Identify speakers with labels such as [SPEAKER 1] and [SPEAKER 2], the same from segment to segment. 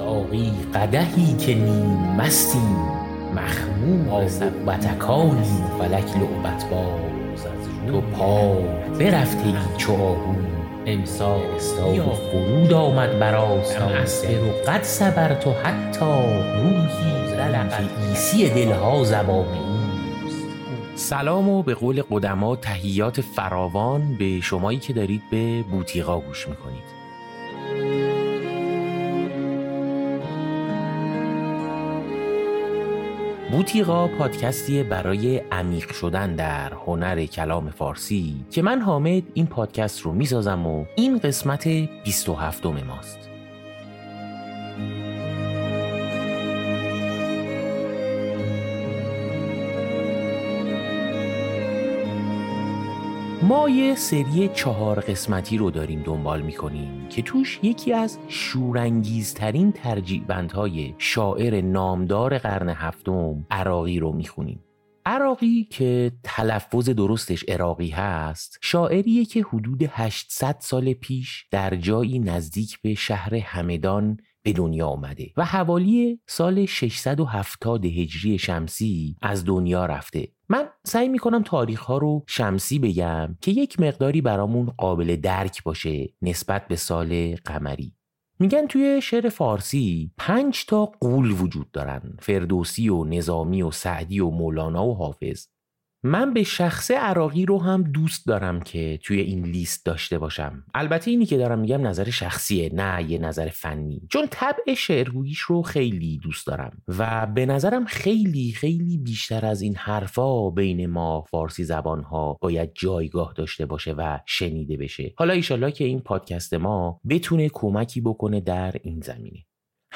[SPEAKER 1] ساقی قدهی که نیم مستیم مخمور بتکانی فلک لعبت باز از تو پا برفته ای چو آهو. امسال و فرود آمد بر آستان و قد صبرت و حتی روحی که عیسی دلها زبان اوست.
[SPEAKER 2] سلام و به قول قدما تهیات فراوان به شمایی که دارید به بوتیقا گوش می‌کنید. بوتیقا پادکستی برای عمیق شدن در هنر کلام فارسی که من حامد این پادکست رو می‌سازم و این قسمت 27 ماست. ما یه سری چهار قسمتی رو داریم دنبال می‌کنیم که توش یکی از شورانگیزترین ترجیبندهای شاعر نامدار قرن هفتم عراقی رو می‌خونیم. عراقی که تلفظ درستش عراقی هست شاعریه که حدود 800 سال پیش در جایی نزدیک به شهر همدان به دنیا آمده و حوالی سال 670 هجری شمسی از دنیا رفته. من سعی می‌کنم تاریخ ها رو شمسی بگم که یک مقداری برامون قابل درک باشه نسبت به سال قمری. میگن توی شعر فارسی پنج تا قول وجود دارن فردوسی و نظامی و سعدی و مولانا و حافظ. من به شخص عراقی رو هم دوست دارم که توی این لیست داشته باشم. البته اینی که دارم میگم نظر شخصیه نه یه نظر فنی. چون طبع شعرگوییش رو خیلی دوست دارم و به نظرم خیلی خیلی بیشتر از این حرفا بین ما فارسی زبانها باید جایگاه داشته باشه و شنیده بشه. حالا ایشالله که این پادکست ما بتونه کمکی بکنه در این زمینه.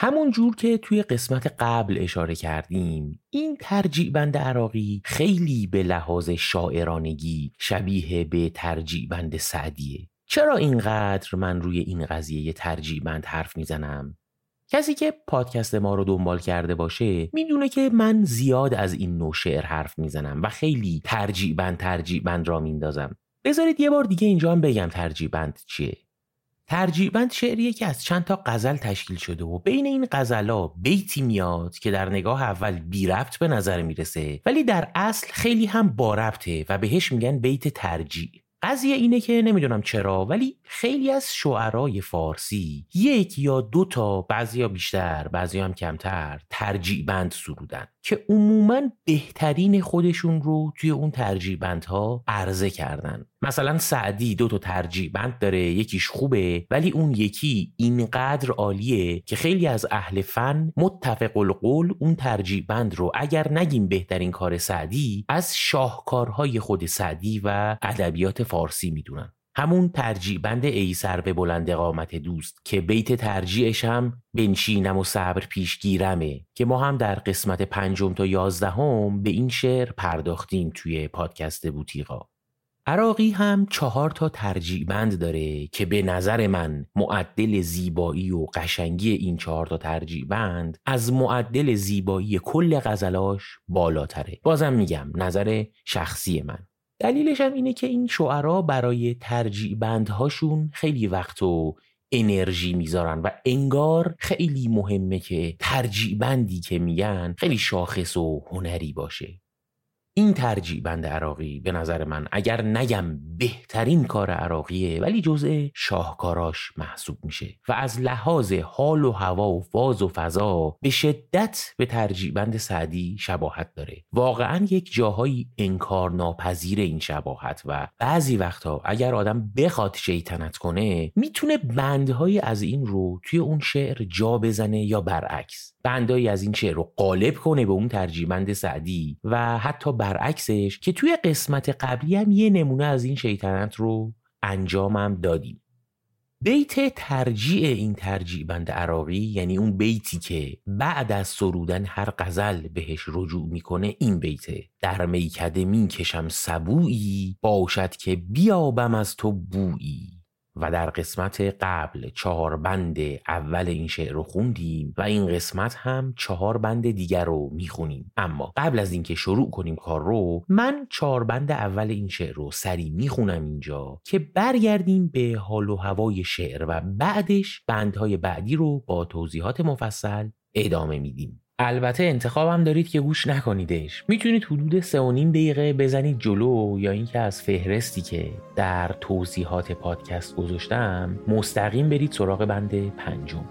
[SPEAKER 2] همون جور که توی قسمت قبل اشاره کردیم این ترجیع بند عراقی خیلی به لحاظ شاعرانگی شبیه به ترجیع بند سعدیه. چرا اینقدر من روی این قضیه ترجیع بند حرف می‌زنم؟ کسی که پادکست ما رو دنبال کرده باشه می‌دونه که من زیاد از این نوع شعر حرف می‌زنم و خیلی ترجیع بند ترجیع بند را میندازم. بذارید یه بار دیگه اینجا هم بگم ترجیع بند چیه. ترجیبند شعریه که از چند تا غزل تشکیل شده و بین این غزلا بیتی میاد که در نگاه اول بی ربط به نظر می‌رسه ولی در اصل خیلی هم با ربطه و بهش میگن بیت ترجیع. قضیه اینه که نمی‌دونم چرا ولی خیلی از شعرای فارسی یک یا دو تا بعضی بیشتر بعضی هم کمتر ترجیع بند سرودن. که عموما بهترین خودشون رو توی اون ترجیع بندها عرضه کردن. مثلا سعدی دو تا ترجیع بند داره یکیش خوبه ولی اون یکی اینقدر عالیه که خیلی از اهل فن متفق القول اون ترجیع بند رو اگر نگیم بهترین کار سعدی از شاهکارهای خود سعدی و ادبیات فارسی می‌دونن. همون ترجیع بند ای سر به بلند قامت دوست که بیت ترجیعش هم بنشینم و صبر پیش گیرمه که ما هم در قسمت پنجم تا یازدهم به این شعر پرداختیم توی پادکست بوتیقا. عراقی هم چهار تا ترجیع بند داره که به نظر من معدل زیبایی و قشنگی این چهار تا ترجیع بند از معدل زیبایی کل غزلاش بالاتره. بازم میگم نظر شخصی من. دلیلش هم اینه که این شعرا برای ترجیع بندهاشون خیلی وقت و انرژی می‌ذارن و انگار خیلی مهمه که ترجیع بندی که میگن خیلی شاخص و هنری باشه. این ترجیع بند عراقی به نظر من اگر نگم بهترین کار عراقیه ولی جزء شاهکاراش محسوب میشه و از لحاظ حال و هوا و فاز و فضا به شدت به ترجیع بند سعدی شباهت داره. واقعا یک جاهایی انکار ناپذیر این شباهت و بعضی وقتها اگر آدم بخواد شیطنت کنه می‌تونه بندهایی از این رو توی اون شعر جا بزنه یا برعکس. بندایی از این شعر رو قالب کنه به اون ترجیبند سعدی. و حتی برعکسش که توی قسمت قبلی هم یه نمونه از این شیطنت رو انجامم دادیم. بیت ترجیع این ترجیع بند عراقی یعنی اون بیتی که بعد از سرودن هر غزل بهش رجوع می‌کنه این بیته در میکده می کشم سبویی باشد که بیابم از تو بویی. و در قسمت قبل چهار بند اول این شعر رو خوندیم و این قسمت هم چهار بند دیگر رو می‌خونیم. اما قبل از اینکه شروع کنیم کار رو من چهار بند اول این شعر رو سریع می‌خونم اینجا که برگردیم به حال و هوای شعر و بعدش بندهای بعدی رو با توضیحات مفصل ادامه میدیم. البته انتخابم دارید که گوش نکنیدش. می‌تونید حدود سه و نیم دقیقه بزنید جلو یا اینکه از فهرستی که در توضیحات پادکست گذاشتم مستقیم برید سراغ بند پنجم.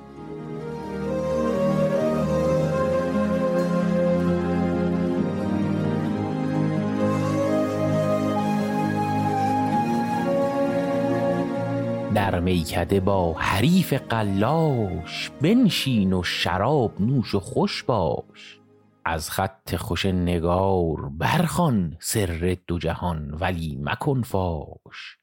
[SPEAKER 2] میکده با حریف قلاش بنشین و شراب نوش و خوش باش. از خط خوش نگار برخان سر دو جهان ولی مکن فاش.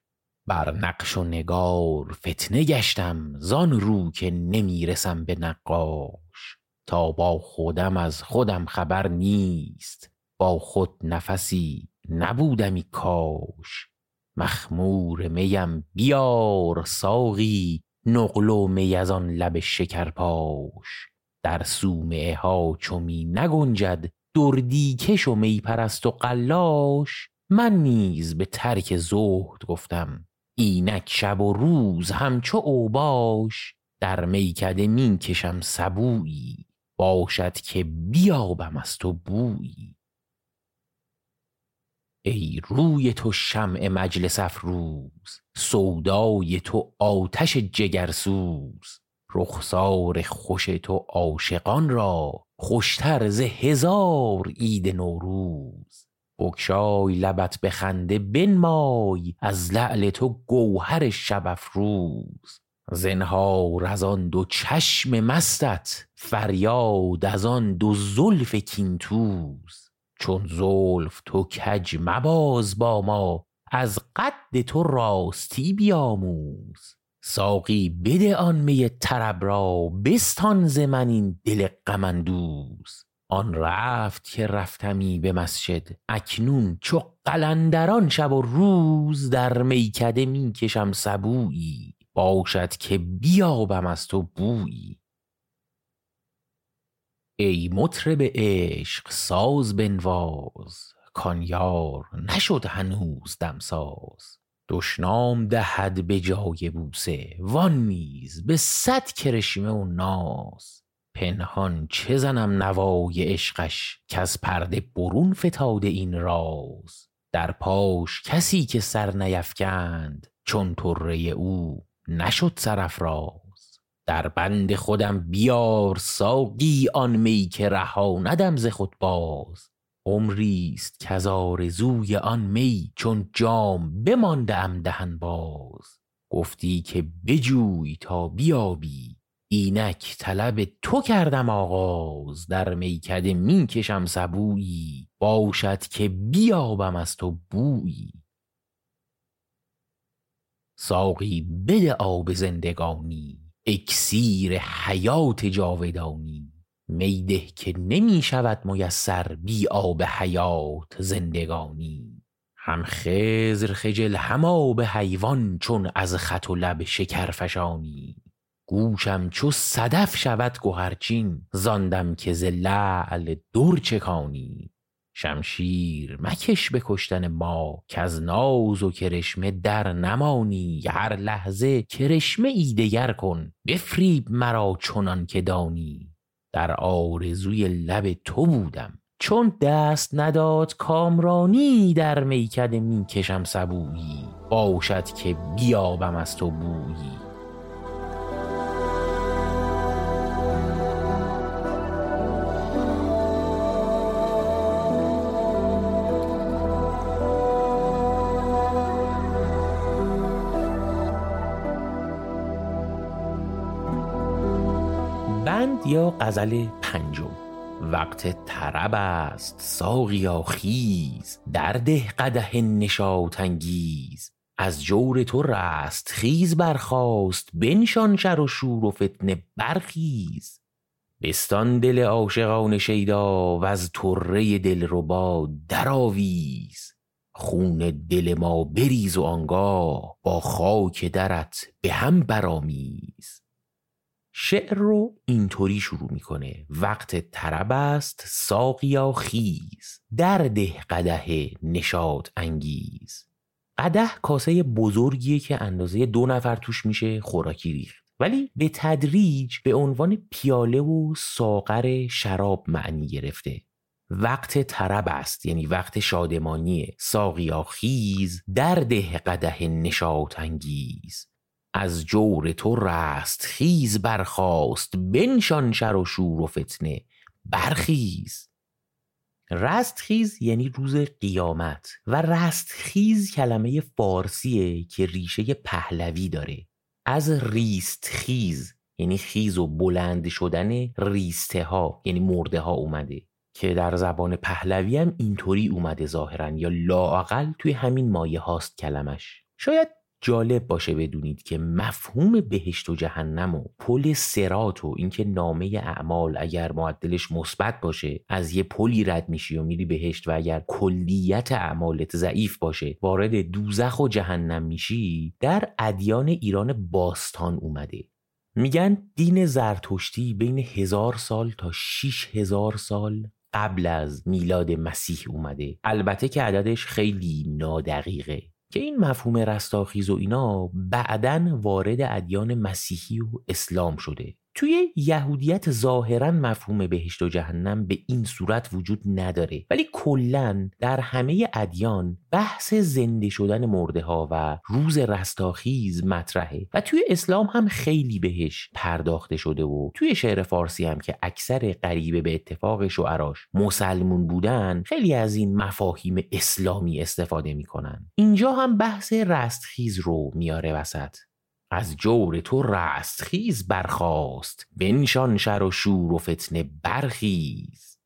[SPEAKER 2] بر نقش و نگار فتنه گشتم زان رو که نمی‌رسم به نقاش. تا با خودم از خودم خبر نیست با خود نفسی نبودمی کاش. مخمور میم بیار ساقی نقل و می از آن لب شکرپاش در صومعه ها چو می نگنجد دردی کش و می پرست و قلاش من نیز به ترک زهد گفتم اینک شب و روز همچو اوباش در میکده می کشم سبویی باشد که بیابم از تو بویی ای روی تو شمع مجلس افروز سودای تو آتش جگرسوز. رخسار خوش تو عاشقان را خوشتر ز هزار عید نوروز. بگشای لبت به خنده بنمای از لعل تو گوهر شب افروز. زنهار از آن دو چشم مستت فریاد از آن دو زلف کینتوز. چون زلف تو کج مباز با ما از قد تو راستی بیاموز. ساقی بده آن می طرب را بستان ز من این دل غم آن رفت که رفتمی به مسجد اکنون چو قلندران شب و روز در میکده می کشم سبویی. باشد که بیابم از تو بویی. ای مطرب عشق ساز بنواز. کان یار نشد هنوز دمساز. دشنام دهد به جای بوسه وان نیز به صد کرشمه و ناز. پنهان چه زنم نوای عشقش از پرده برون فتاده این راز. در پاش کسی که سر نیفکند چون طره او نشد سرافراز. در بند خودم بیار ساقی آن می که رهاندم ز خود باز. عمریست کز آرزوی آن می چون جام بمانده ام دهن باز. گفتی که بجوی تا بیابی اینک طلب تو کردم آغاز. در میکده می کشم سبویی باشد که بیابم از تو بویی. ساقی بده آب زندگانی اکسیر حیات جاودانی میده که نمی شود میسر بی آب حیات زندگانی. هم خزر خجل هم آب حیوان چون از خط و لب شکر فشانی گوشم چو صدف شود گهرچین زاندم که ز لعل در چکانی. شمشیر مکش به کشتن ما از ناز و کرشمه در نمانی هر لحظه کرشمه ای دگر کن بفریب مرا چنان که دانی. در آرزوی لب تو بودم چون دست نداد کامرانی در میکده می‌کشم سبویی. باشد که بیابم از تو بویی. یا غزل پنجم. وقت طرب است ساقیا خیز در ده قدح نشاط انگیز از جور تو رست خیز برخاست بنشان شر و شور و فتنه برخیز. بستان دل عاشقان شیدا و از طره دلربا درآویز. خون دل ما بریز و آنگاه با خاک درت به هم برامیز. شعر رو اینطوری شروع می‌کنه. وقت طرب است ساقیا خیز. در ده قده نشاد انگیز. قده کاسه بزرگیه که اندازه دو نفر توش میشه خوراکی ریخت. ولی به تدریج به عنوان پیاله و ساغر شراب معنی گرفته. وقت طرب است یعنی وقت شادمانی ساقیا خیز در ده قده نشاط انگیز. از جور تو رست خیز برخاست بنشان شر و شور و فتنه برخیز. رستخیز یعنی روز قیامت و رستخیز کلمه فارسیه که ریشه پهلوی داره. از ریستخیز یعنی خیز و بلند شدن ریسته ها یعنی مرده ها اومده. که در زبان پهلوی هم اینطوری اومده ظاهرا یا لااقل توی همین مایه هاست کلمش. شاید جالب باشه بدونید که مفهوم بهشت و جهنم و پل سرات و اینکه نامه اعمال اگر معدلش مثبت باشه از یه پلی رد میشی و میری بهشت و اگر کلیت اعمالت ضعیف باشه وارد دوزخ و جهنم میشی در ادیان ایران باستان اومده. میگن دین زرتشتی بین هزار سال تا شیش هزار سال قبل از میلاد مسیح اومده. البته که عددش خیلی نادقیقه. که این مفهوم رستاخیز و اینا بعدا وارد ادیان مسیحی و اسلام شده. توی یهودیت ظاهرا مفهوم بهشت و جهنم به این صورت وجود نداره. ولی کلا در همه ادیان بحث زنده شدن مرده ها و روز رستاخیز مطرحه و توی اسلام هم خیلی بهش پرداخته شده و توی شعر فارسی هم که اکثر غریبه به اتفاق شعراش مسلمون بودن خیلی از این مفاهیم اسلامی استفاده می‌کنن. اینجا هم بحث رستخیز رو میاره وسط. از جور تو رستخیز برخاست بنشان شر و شور و فتنه برخیز.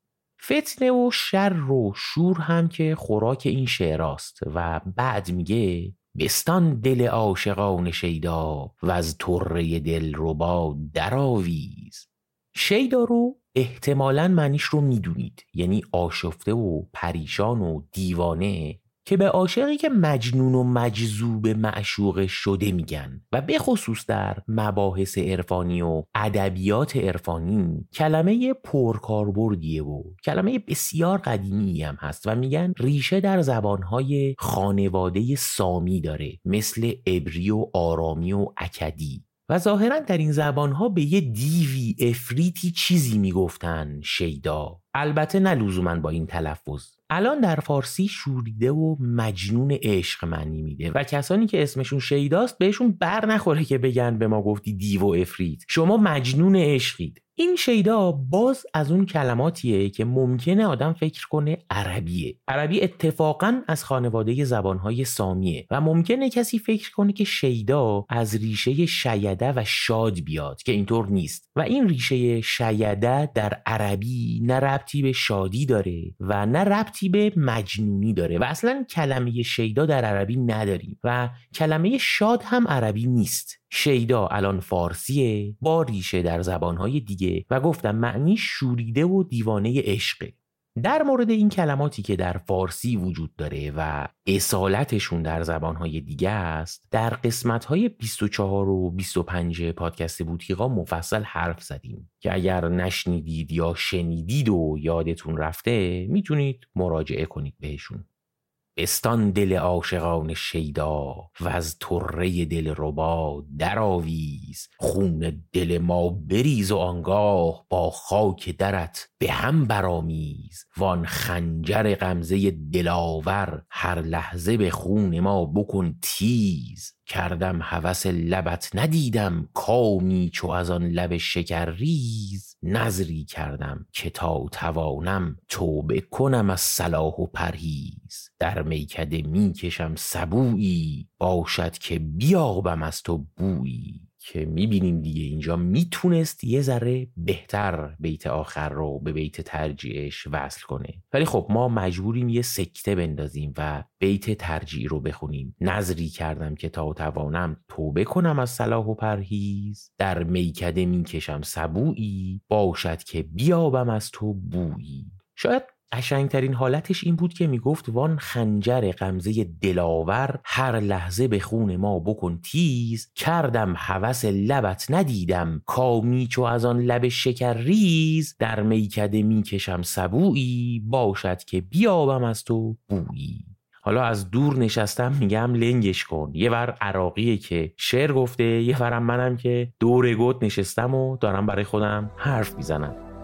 [SPEAKER 2] فتنه و شر و شور هم که خوراک این شعراست و بعد میگه بستان دل عاشقان شیدا و از طره دل ربا درآویز. شیدا رو احتمالا معنیش رو می‌دونید یعنی آشفته و پریشان و دیوانه که به عاشقی که مجنون و مجذوب معشوق شده میگن و به خصوص در مباحث عرفانی و ادبیات عرفانی کلمه پرکاربردیه و کلمه بسیار قدیمی هم هست و میگن ریشه در زبانهای خانواده سامی داره مثل عبری و آرامی و اکدی. و ظاهرا در این زبانها به یه دیوی افریتی چیزی می‌گفتن شیدا. البته نه لزوما با این تلفظ. الان در فارسی شوریده و مجنون عشق معنی میده و کسانی که اسمشون شیداست بهشون بر نخوره که بگن به ما گفتی دیو و افرید شما مجنون عشقید. این شیدا باز از اون کلماتیه که ممکنه آدم فکر کنه عربیه. عربی اتفاقا از خانواده زبانهای سامیه و ممکنه کسی فکر کنه که شیدا از ریشه شیده و شاد بیاد که اینطور نیست. و این ریشه شیده در عربی نه ربطی به شادی داره و نه ربطی به مجنونی داره و اصلا کلمه شیدا در عربی نداریم و کلمه شاد هم عربی نیست. شیدا الان فارسیه با ریشه در زبانهای دیگه و گفتم معنی شوریده و دیوانه عشقه. در مورد این کلماتی که در فارسی وجود داره و اصالتشون در زبانهای دیگه است در قسمتهای 24 و 25 پادکست بوتیقا مفصل حرف زدیم که اگر نشنیدید یا شنیدید و یادتون رفته می‌تونید مراجعه کنید بهشون. بستان دل عاشقان شیدا و از طره دل ربا درآویز خون دل ما بریز و آنگاه با خاک درت به هم برامیز وان خنجر غمزه دلاور هر لحظه به خون ما بکن تیز. کردم هوس لبت ندیدم کامی چو از آن لب شکر ریز. نظری کردم که تا توانم توبه کنم از صلاح و پرهیز. در میکده می‌کشم سبویی باشد که بیابم از تو بویی. که می‌بینیم دیگه. اینجا می‌تونست یه ذره بهتر بیت آخر رو به بیت ترجیعش وصل کنه. ولی خب ما مجبوریم یه سکته بندازیم و بیت ترجیع رو بخونیم. نظری کردم که تا توانم توبه کنم از صلاح و پرهیز. در میکده می‌کشم سبویی. باشد که بیابم از تو بویی. شاید قشنگترین حالتش این بود که می‌گفت وان خنجر غمزه دلاور هر لحظه به خون ما بکن تیز کردم هوس لبت ندیدم کامی چو از آن لب شکر ریز در میکده می‌کشم سبویی باشد که بیابم از تو بویی. حالا از دور نشستم میگم لنگش کن. یه ور عراقیه که شعر گفته یه ورم منم که دور گوت نشستم و دارم برای خودم حرف می‌زنم.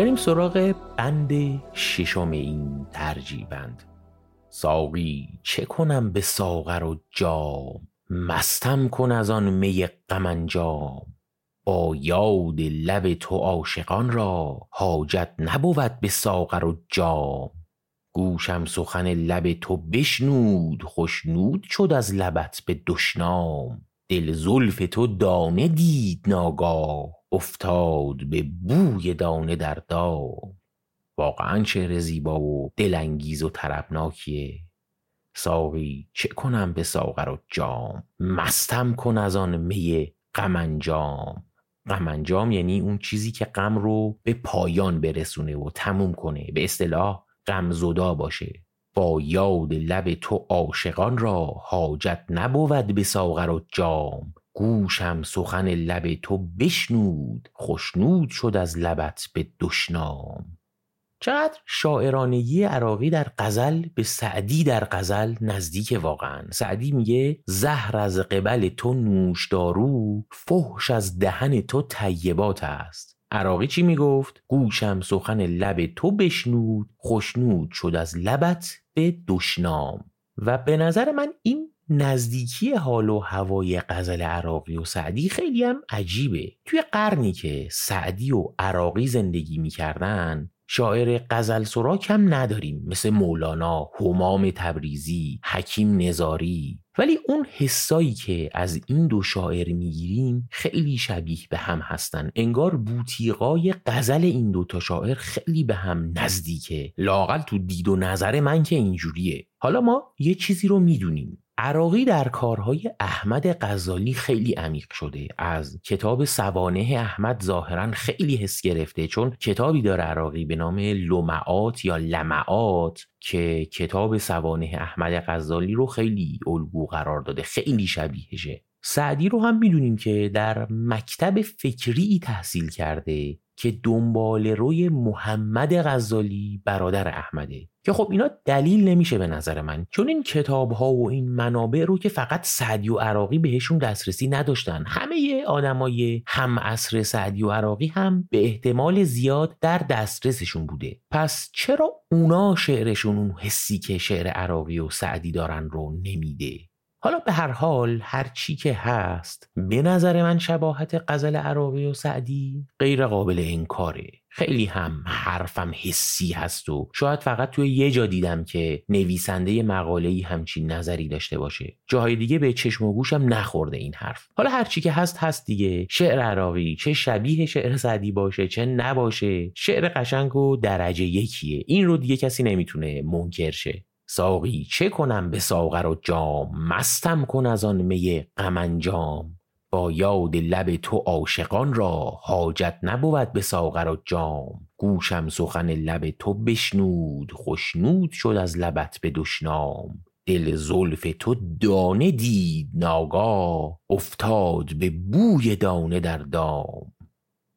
[SPEAKER 2] بریم سراغ بند ششم این ترجیبند. ساقی چه کنم به ساغر و جام؟ مستم کن از آن می غمنجام با یاد لب تو عاشقان را حاجت نبود به ساغر و جام. گوشم سخن لب تو بشنود خوشنود شد از لبت به دشنام. دل زلف تو دانه دید ناگاه افتاد به بوی دانه در دام واقعا شعر زیبا و دلانگیز و طربناکیه. ساقی چه کنم به ساغر و جام؟ مستم کن از آن می غمنجام غمنجام یعنی اون چیزی که غم رو به پایان برسونه و تموم کنه. به اصطلاح غم زدا باشه. با یاد لب تو عاشقان را حاجت نبود به ساغر و جام. گوشم سخن لب تو بشنود خوشنود شد از لبت به دشنام. چقدر شاعرانگی عراقی در غزل به سعدی در غزل نزدیک واقعا. سعدی میگه زهر از قبل تو نوشدارو فحش از دهن تو طیبات است. عراقی چی می‌گفت؟ گوشم سخن لب تو بشنود خوشنود شد از لبت به دشنام. و به نظر من این نزدیکی حال و هوای غزل عراقی و سعدی خیلی هم عجیبه. توی قرنی که سعدی و عراقی زندگی می‌کردن شاعر غزل سرا کم نداریم. مثل مولانا، همام تبریزی، حکیم نزاری ولی اون حسایی که از این دو شاعر می‌گیریم خیلی شبیه به هم هستن. انگار بوتیقای غزل این دو تا شاعر خیلی به هم نزدیکه. لاقل تو دید و نظر من که اینجوریه. حالا ما یه چیزی رو می‌دونیم. عراقی در کارهای احمد غزالی خیلی عمیق شده. از کتاب سوانه احمد ظاهرا خیلی حس گرفته چون کتابی داره عراقی به نام لمعات یا لمعات که کتاب سوانه احمد غزالی رو خیلی الگو قرار داده خیلی شبیهشه. سعدی رو هم می‌دونیم که در مکتب فکری تحصیل کرده که دنبال روی محمد غزالی برادر احمده. که خب اینا دلیل نمیشه به نظر من. چون این کتاب ها و این منابع رو که فقط سعدی و عراقی بهشون دسترسی نداشتن. همه آدمای هم عصر سعدی و عراقی هم به احتمال زیاد در دسترسشون بوده. پس چرا اونا شعرشون اون حسی که شعر عراقی و سعدی دارن رو نمیده؟ حالا به هر حال هر چی که هست به نظر من شباهت غزل عراقی و سعدی غیر قابل انکاره. خیلی هم حرفم حسی هست و شاید فقط توی یه جا دیدم که نویسنده مقاله‌ای همچین نظری داشته باشه. جاهای دیگه به چشم و گوشم نخورده این حرف. حالا هر چی که هست هست دیگه. شعر عراقی چه شبیه شعر سعدی باشه چه نباشه. شعر قشنگ و درجه یکیه. این رو دیگه کسی نمی‌تونه منکر شه. ساقی چه کنم به ساغر و جام؟ مستم کن از آن می غمنجام با یاد لب تو عاشقان را حاجت نبود به ساغر و جام. گوشم سخن لب تو بشنود خوشنود شد از لبت به دشنام. دل زلف تو دانه دید ناگاه افتاد به بوی دانه در دام.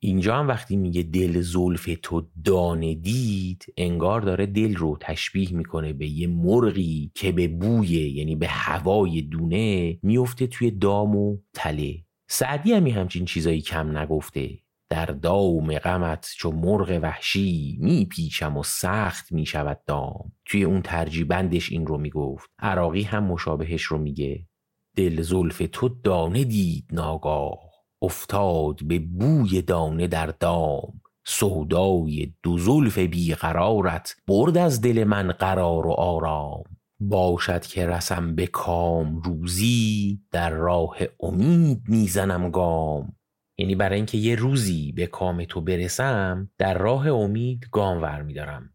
[SPEAKER 2] اینجا هم وقتی میگه دل زلف تو دانه دید انگار داره دل رو تشبیه می‌کنه به یه مرغی که به بوی یعنی به هوای دونه میفته توی دام و تله. سعدی همی همچین چیزایی کم نگفته. در دام غمت چو مرغ وحشی میپیچم و سخت می‌شود دام. توی اون ترجیبندش این رو می‌گفت. عراقی هم مشابهش رو میگه. دل زلف تو دانه دید ناگاه. افتاد به بوی دانه در دام. سودای دو زلف بیقرارت برد از دل من قرار و آرام. باشد که رسم به کام روزی در راه امید می‌زنم گام. یعنی برای اینکه یه روزی به کام تو برسم در راه امید گام ور میدارم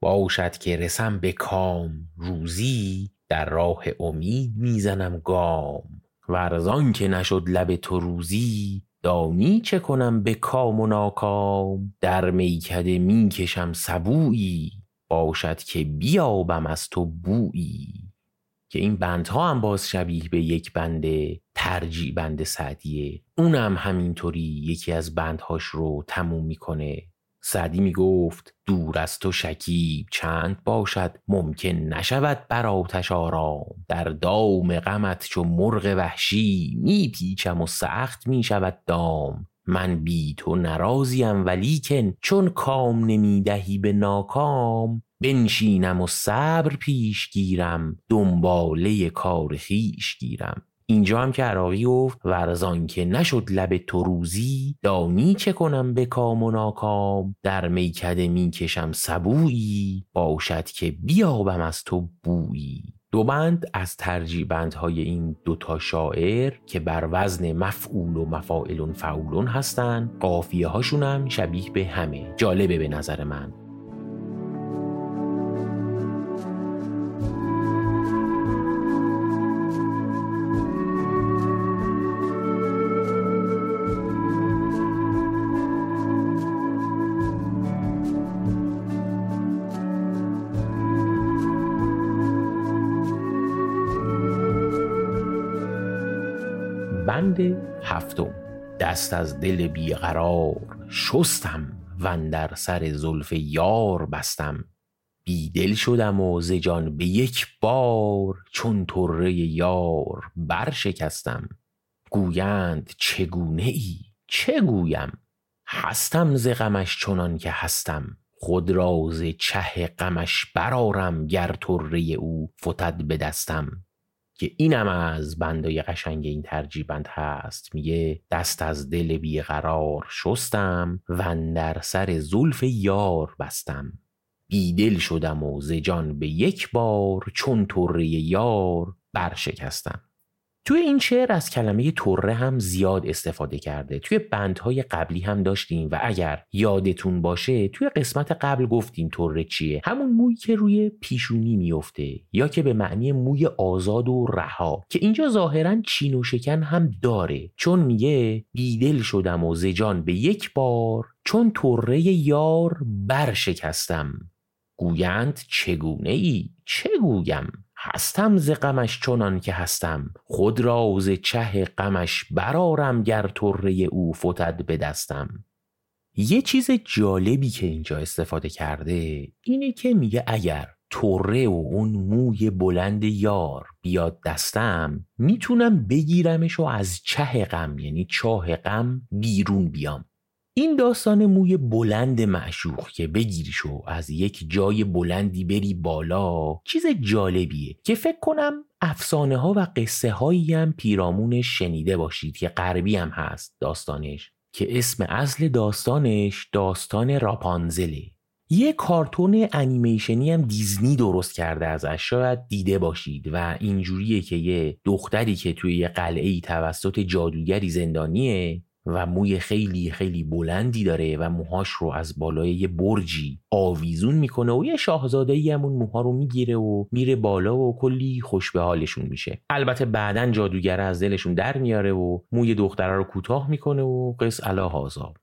[SPEAKER 2] باشد که رسم به کام روزی در راه امید می‌زنم گام. ور زان که نشد لب تو روزی دانی چه کنم به کام و ناکام؟ در میکده می‌کشم سبویی باشد که بیابم از تو بویی. که این بندها هم باز شبیه به یک بنده ترجیع بند سعدیه. اونم همینطوری یکی از بندهاش رو تموم می‌کنه. سعدی می‌گفت دور از تو شکیب چند باشد ممکن نشود بر آتش آرام. در دام غمت چو مرغ وحشی میپیچم و سخت می‌شود دام. من بی تو نرازیم ولیکن چون کام نمی‌دهی به ناکام. بنشینم و صبر پیش گیرم دنباله کار خویش گیرم. اینجا هم که عراقی گفت ورزان که نشد لب تو روزی دانی چه کنم به کام و ناکام؟ در میکده می‌کشم سبویی باشد که بیابم از تو بویی. دو بند از ترجیبندهای این دوتا شاعر که بر وزن مفعول و مفاعلون فعولون هستن قافیه هاشونم شبیه به همه. جالبه به نظر من. بند هفتم. دست از دل بیقرار. شستم و در سر زلف یار بستم. بیدل شدم و ز جان به یک بار چون طره یار برشکستم. گویند چگونه ای؟ چه گویم؟ هستم ز غمش چنان که هستم. خود را ز چه غمش برارم گر طره او فتد به دستم. که اینم از بندای قشنگ این ترجیبند هست. میگه دست از دل بیقرار شستم و در سر زلف یار بستم. بیدل شدم و زجان به یک بار چون طره یار برشکستم. توی این شعر از کلمه طره هم زیاد استفاده کرده. توی بندهای قبلی هم داشتیم و اگر یادتون باشه توی قسمت قبل گفتیم طره چیه. همون موی که روی پیشونی میفته یا که به معنی موی آزاد و رها. که اینجا ظاهرا چین و شکن هم داره. چون میگه بیدل شدم و زجان به یک بار چون طره یار برشکستم. گویند چگونه ای چه گویم؟ هستم ز غمش چنان که هستم. خود را ز چه غمش برارم گر طره او فتد به دستم. یه چیز جالبی که اینجا استفاده کرده اینه که میگه اگر طره و اون موی بلند یار بیاد دستم می‌تونم بگیرمش و از چه غم یعنی چاه غم بیرون بیام. این داستان موی بلند معشوق که بگیریش و از یک جای بلندی بری بالا چیز جالبیه که فکر کنم افسانه ها و قصه هایی هم پیرامونش شنیده باشید که غربی هم هست داستانش که اسم اصل داستانش داستان راپانزله. یه کارتون انیمیشنی هم دیزنی درست کرده ازش شاید دیده باشید و اینجوریه که یه دختری که توی یه قلعه ای توسط جادوگری زندانیه و موی خیلی خیلی بلندی داره و موهاش رو از بالای یه برجی آویزون می‌کنه و یه شاهزاده ای همون موها رو می‌گیره و میره بالا و کلی خوش به حالشون میشه. البته بعدا جادوگر از دلشون در میاره و موی دختره رو کوتاه می‌کنه و قص علا هازا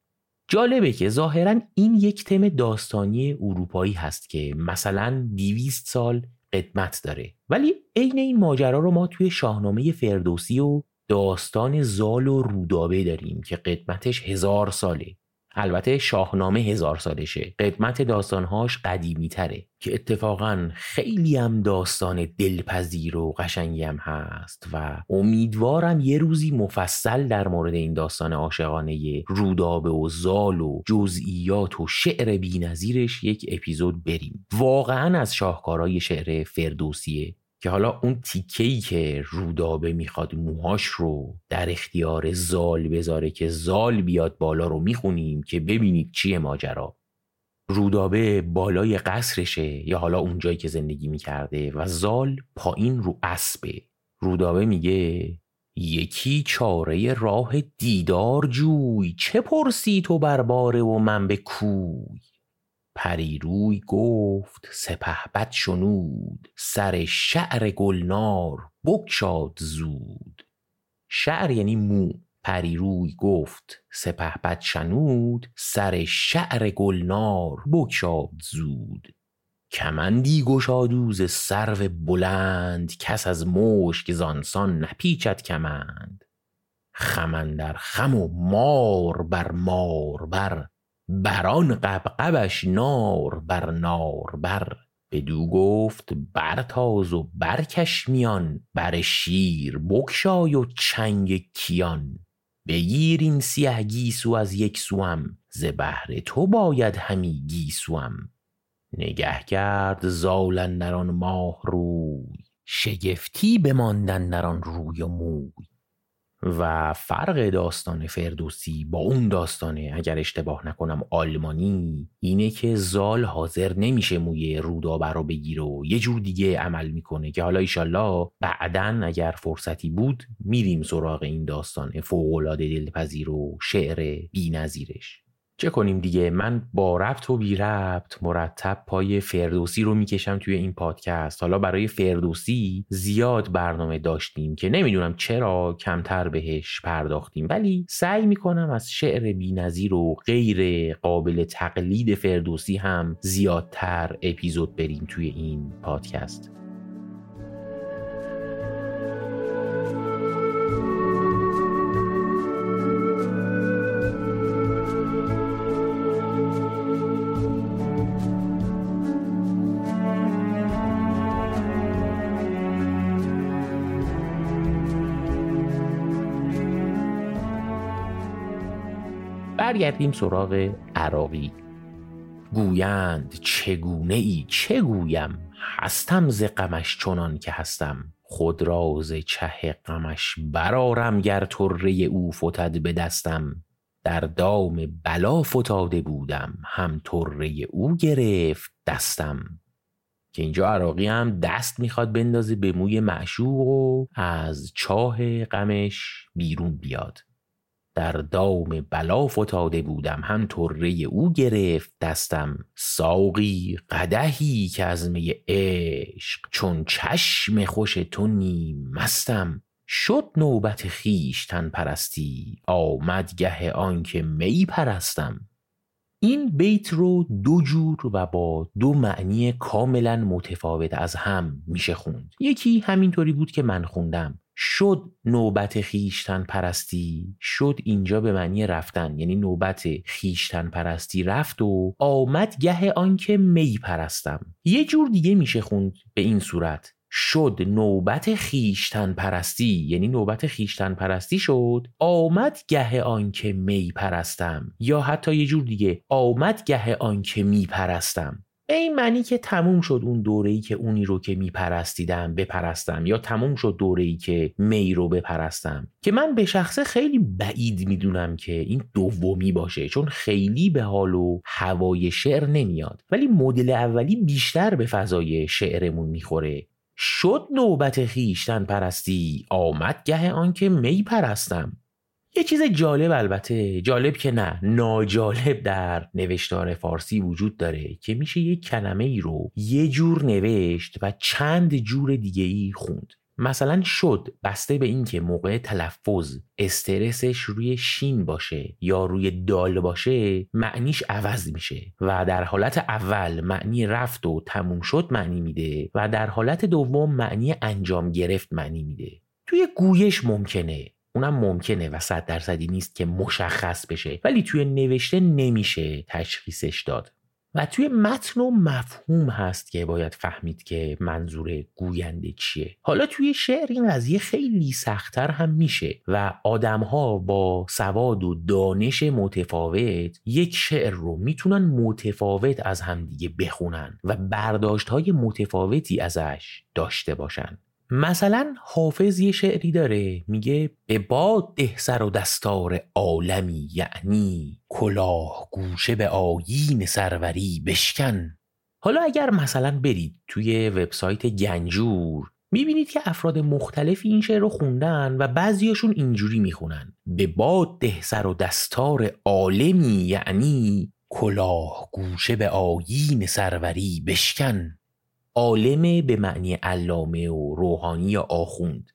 [SPEAKER 2] جالبه که ظاهرا این یک تم داستانی اروپایی هست که مثلا 200 سال قدمت داره. ولی عین این ماجرا رو ما توی شاهنامه فردوسی و داستان زال و رودابه داریم که قدمتش هزار ساله. البته شاهنامه هزار سالشه. قدمت داستانهاش قدیمی تره که اتفاقا خیلی هم داستان دلپذیر و قشنگی هم هست و امیدوارم یه روزی مفصل در مورد این داستان عاشقانه رودابه و زال و جزئیات و شعر بینظیرش یک اپیزود بریم. واقعا از شاهکارهای شعر فردوسیه که حالا اون تیکهی که رودابه می‌خواد موهاش رو در اختیار زال بذاره که زال بیاد بالا رو می‌خونیم که ببینید چیه ماجرا. رودابه بالای قصرشه یا حالا اونجایی که زندگی می‌کرده و زال پایین رو اسبه. رودابه میگه یکی چاره راه دیدار جوی چه پرسی تو برباره و من به کوی؟ پریروی گفت بد شنود سر شعر گلنار بکشاد زود. شعر یعنی مو. پریروی گفت بد شنود سر شعر گلنار بکشاد زود. کمندی گشادوز سرو بلند کس از مشک زانسان نپیچد کمند. خمندر خم و مار بر مار بر بران قبقبش نار بر نار بر. بدو گفت برتاز و برکش میان بر شیر بکشای و چنگ کیان. بگیر این سیه گیسو از یک سوم ز بهر تو باید همی گیسوم. نگه کرد زالن آن ماه روی شگفتی بماندن در آن روی و موی. و فرق داستان فردوسی با اون داستانه اگر اشتباه نکنم آلمانی اینه که زال حاضر نمیشه موی رودابه رو بگیره و یه جور دیگه عمل می‌کنه که حالا ایشالله بعدا اگر فرصتی بود میریم سراغ این داستان فوقالعاده دلپذیر و شعر بینظیرش. چه کنیم دیگه؟ من با ربط و بی ربط مرتب پای فردوسی رو می‌کشم توی این پادکست. حالا برای فردوسی زیاد برنامه داشتیم که نمی‌دونم چرا کمتر بهش پرداختیم ولی سعی می‌کنم از شعر بینظیر و غیر قابل تقلید فردوسی هم زیادتر اپیزود بریم توی این پادکست. برگردیم سراغ عراقی. گویند چگونه ای چه گویم؟ هستم ز غمش چنان که هستم. خود راز چه غمش برارم گر طره او فتد به دستم. در دام بلا فتاده بودم هم طره او گرفت دستم. که اینجا عراقی هم دست می‌خواد بندازه به موی معشوق و از چاه غمش بیرون بیاد. در دام بلا فتاده بودم هم طره او گرفت دستم ساقی قدهی که از می عشق. چون چشم خوش تو نیم مستم شد نوبت خیشتن پرستی آمد گه آنکه می پرستم. این بیت رو دو جور و با دو معنی کاملا متفاوت از هم میشه خوند یکی همینطوری بود که من خوندم. شد نوبت خیشتن پرستی شد اینجا به معنی رفتن یعنی نوبت خیشتن پرستی رفت و آمد گه آنکه می پرستم. یه جور دیگه میشه خوند به این صورت. شد نوبت خیشتن پرستی یعنی نوبت خیشتن پرستی شد آمد گه آنکه می پرستم. یا حتی یه جور دیگه آمد گه آنکه می پرستم. به این معنی که تموم شد اون دوره‌ای که اونی رو که میپرستیدم بپرستم یا تموم شد دوره‌ای که می رو بپرستم. که من به شخصه خیلی بعید می‌دونم که این دومی باشه چون خیلی به حال و هوای شعر نمیاد. ولی مدل اولی بیشتر به فضای شعرمون می‌خوره. شد نوبت خیشتن پرستی آمد گه آنکه می پرستم. یه چیز جالب البته جالب که نه ناجالب در نوشتار فارسی وجود داره که میشه یه کلمه ای رو یه جور نوشت و چند جور دیگه ای خوند. مثلا شد بسته به اینکه موقع تلفظ استرسش روی شین باشه یا روی دال باشه معنیش عوض میشه و در حالت اول معنی رفت و تموم شد معنی میده و در حالت دوم معنی انجام گرفت معنی میده. توی گویش ممکنه اونم ممکنه و صد درصدی نیست که مشخص بشه. ولی توی نوشته نمیشه تشخیصش داد. و توی متن و مفهوم هست که باید فهمید که منظور گوینده چیه. حالا توی شعر این قضیه خیلی سختتر هم میشه و آدمها با سواد و دانش متفاوت یک شعر رو می‌تونن متفاوت از همدیگه بخونن و برداشت های متفاوتی ازش داشته باشن. مثلا حافظ یه شعری داره میگه به باد ده سر و دستار عالمی یعنی کلاه گوشه به آیین سروری بشکن. حالا اگر مثلا برید توی وبسایت گنجور می‌بینید که افراد مختلفی این شعر رو خوندن و بعضیاشون اینجوری می‌خونن. به باد ده سر و دستار عالمی یعنی کلاه گوشه به آیین سروری بشکن. عالم به معنی علامه و روحانی یا آخوند.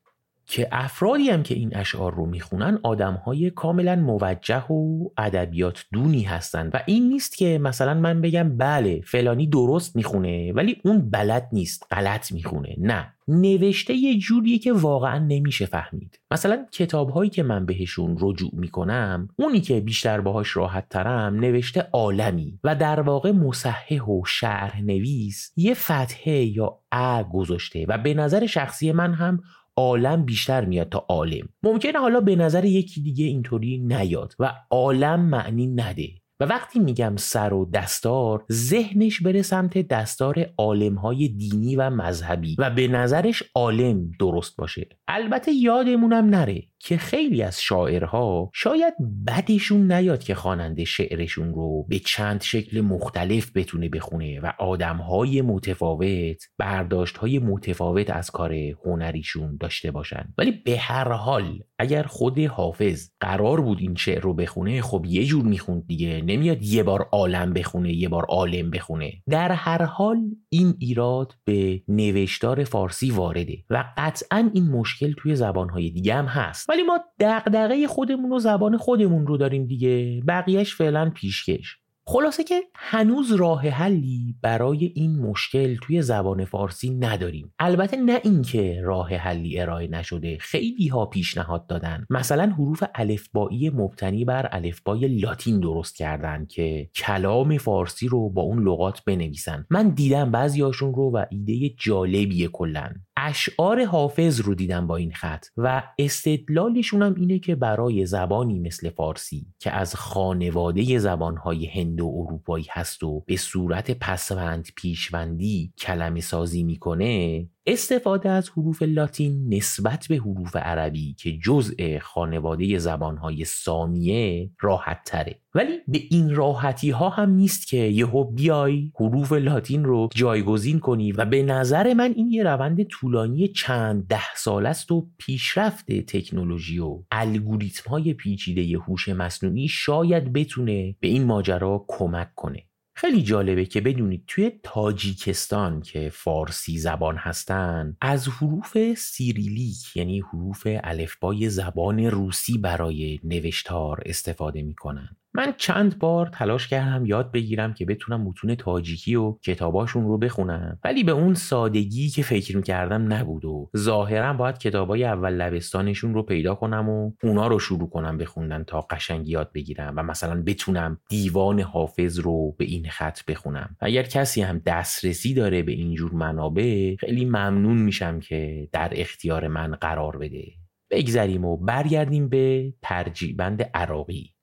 [SPEAKER 2] که افرادی هم که این اشعار رو می‌خونن آدمهای کاملا موجه و ادبیات دونی هستن و این نیست که مثلا من بگم بله فلانی درست می‌خونه ولی اون بلد نیست غلط می‌خونه نه. نوشته یه جوریه که واقعا نمیشه فهمید. مثلا کتاب هایی که من بهشون رجوع می‌کنم اونی که بیشتر باهاش راحت ترم نوشته عالمی و در واقع مصحح و شعر نویس یه فتحه یا ا گذاشته و به نظر شخصی من هم عالم بیشتر میاد تا عالم. ممکنه حالا به نظر یکی دیگه اینطوری نیاد و عالم معنی نده. و وقتی میگم سر و دستار ذهنش بره سمت دستار عالمهای دینی و مذهبی و به نظرش عالم درست باشه. البته یادمونم نره که خیلی از شاعرها شاید بدشون نیاد که خواننده شعرشون رو به چند شکل مختلف بتونه بخونه و آدمهای متفاوت برداشتهای متفاوت از کار هنریشون داشته باشن. ولی به هر حال اگر خود حافظ قرار بود این شعر رو بخونه خب یه جور می‌خوند دیگه. نمیاد یه بار عالم بخونه یه بار عالم بخونه. در هر حال این ایراد به نوشتار فارسی وارده و قطعا این مشکل توی زبانهای دیگه هم هست. ولی ما دغدغه خودمون و زبان خودمون رو داریم دیگه. بقیهش فعلا پیشکش. خلاصه که هنوز راه حلی برای این مشکل توی زبان فارسی نداریم. البته نه اینکه راه حلی ارائه نشده خیلی ها پیشنهاد دادن. مثلا حروف الفبایی مبتنی بر الفبای لاتین درست کردن که کلام فارسی رو با اون لغات بنویسن. من دیدم بعضیاشون رو و ایده جالبیه کلن اشعار حافظ رو دیدم با این خط و استدلالشون هم اینه که برای زبانی مثل فارسی که از خانواده زبانهای هند و اروپایی هست و به صورت پسوند پیشوندی کلمه سازی می‌کنه استفاده از حروف لاتین نسبت به حروف عربی که جزء خانواده زبانهای سامیه راحت تره ولی به این راحتی ها هم نیست که یهو بیای حروف لاتین رو جایگزین کنی و به نظر من این یه روند طولانی چند ده سال است و پیشرفت تکنولوژی و الگوریتم های پیچیده هوش مصنوعی شاید بتونه به این ماجرا کمک کنه. خیلی جالبه که بدونید توی تاجیکستان که فارسی زبان هستن از حروف سیریلیک یعنی حروف الفبای زبان روسی برای نوشتار استفاده می‌کنن. من چند بار تلاش کردم یاد بگیرم که بتونم متون تاجیکی و کتاباشون رو بخونم. ولی به اون سادگی که فکر می‌کردم نبود و ظاهرا باید کتابای اول لبستانشون رو پیدا کنم و اونا رو شروع کنم بخوندن تا قشنگ یاد بگیرم و مثلا بتونم دیوان حافظ رو به این خط بخونم. اگر کسی هم دسترسی داره به اینجور منابع خیلی ممنون میشم که در اختیار من قرار بده. بگذریم و برگردیم به ترجیبند عراقی.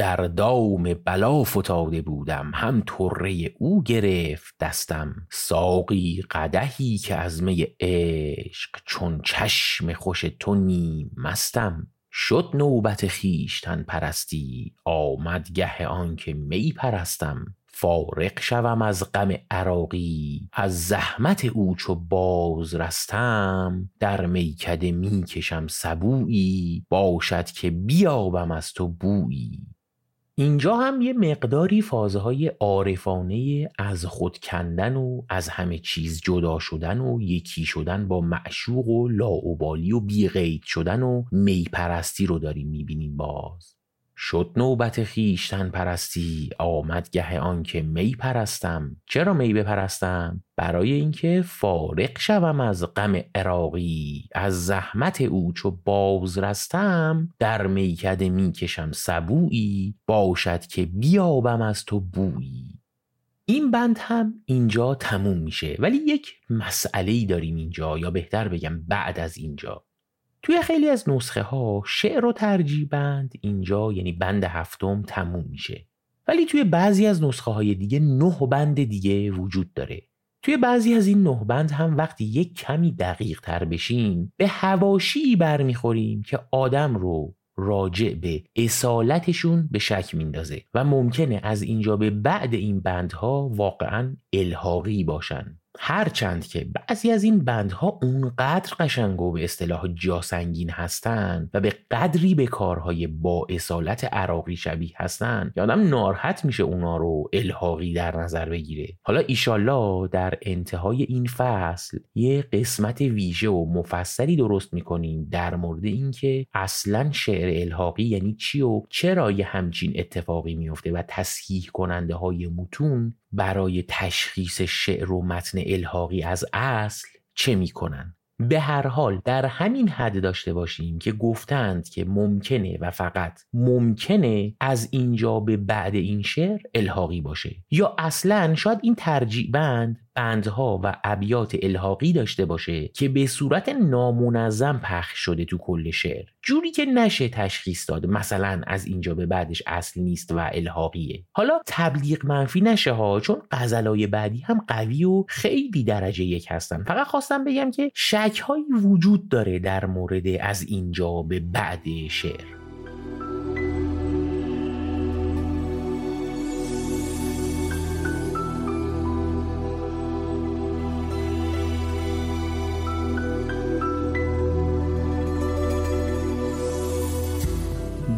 [SPEAKER 2] در دام بلا فتاده بودم هم طره او گرفت دستم. ساقی قدهی که از می عشق چون چشم خوش تو نیم مستم. شد نوبت خویشتن پرستی آمد گه آنکه می پرستم. فارق شوم از غم عراقی از زحمت او چو باز رستم. در میکده می کشم سبویی باشد که بیابم از تو بویی. اینجا هم یه مقداری فازهای عارفانه از خود کندن و از همه چیز جدا شدن و یکی شدن با معشوق و لاعبالی و بیغید شدن و میپرستی رو داریم می‌بینیم باز. شد نوبت خیشتن پرستی آمد گه آنکه می پرستم. چرا می بپرستم؟ برای اینکه فارق شوم از غم عراقی. از زحمت او چو باز رستم در میکده می‌کشم سبویی. باشد که بیابم از تو بویی. این بند هم اینجا تموم میشه. ولی یک مسئله ای داریم اینجا یا بهتر بگم بعد از اینجا. توی خیلی از نسخه ها شعر و ترجیبند اینجا یعنی بند هفتم تموم میشه. ولی توی بعضی از نسخه های دیگه نه بند دیگه وجود داره. توی بعضی از این نه بند هم وقتی یک کمی دقیق تر بشیم به هواشی برمیخوریم که آدم رو راجع به اصالتشون به شک میندازه و ممکنه از اینجا به بعد این بندها واقعا الحاقی باشن. هرچند که بعضی از این بندها اونقدر قشنگ و به اصطلاح جاسنگین هستند و به قدری به کارهای با اصالت عراقی شبیه هستند که آدم ناراحت میشه اونا رو الحاقی در نظر بگیره. حالا ایشالله در انتهای این فصل یه قسمت ویژه و مفصلی درست می‌کنیم در مورد اینکه اصلا شعر الحاقی یعنی چی و چرا یه همچین اتفاقی میفته و تصحیح کننده های متون برای تشخیص شعر و متن الحاقی از اصل چه می‌کنن؟ به هر حال در همین حد داشته باشیم که گفتند که ممکنه و فقط ممکنه از اینجا به بعد این شعر الحاقی باشه. یا اصلا شاید این ترجیع بند بندها و ابیات الحاقی داشته باشه که به صورت نامنظم پخش شده تو کل شعر. جوری که نشه تشخیص داد مثلا از اینجا به بعدش اصل نیست و الحاقیه. حالا تبلیغ منفی نشه ها چون غزلای بعدی هم قوی و خیلی درجه یک هستن. فقط خواستم بگم که شک هایی وجود داره در مورد از اینجا به بعد شعر.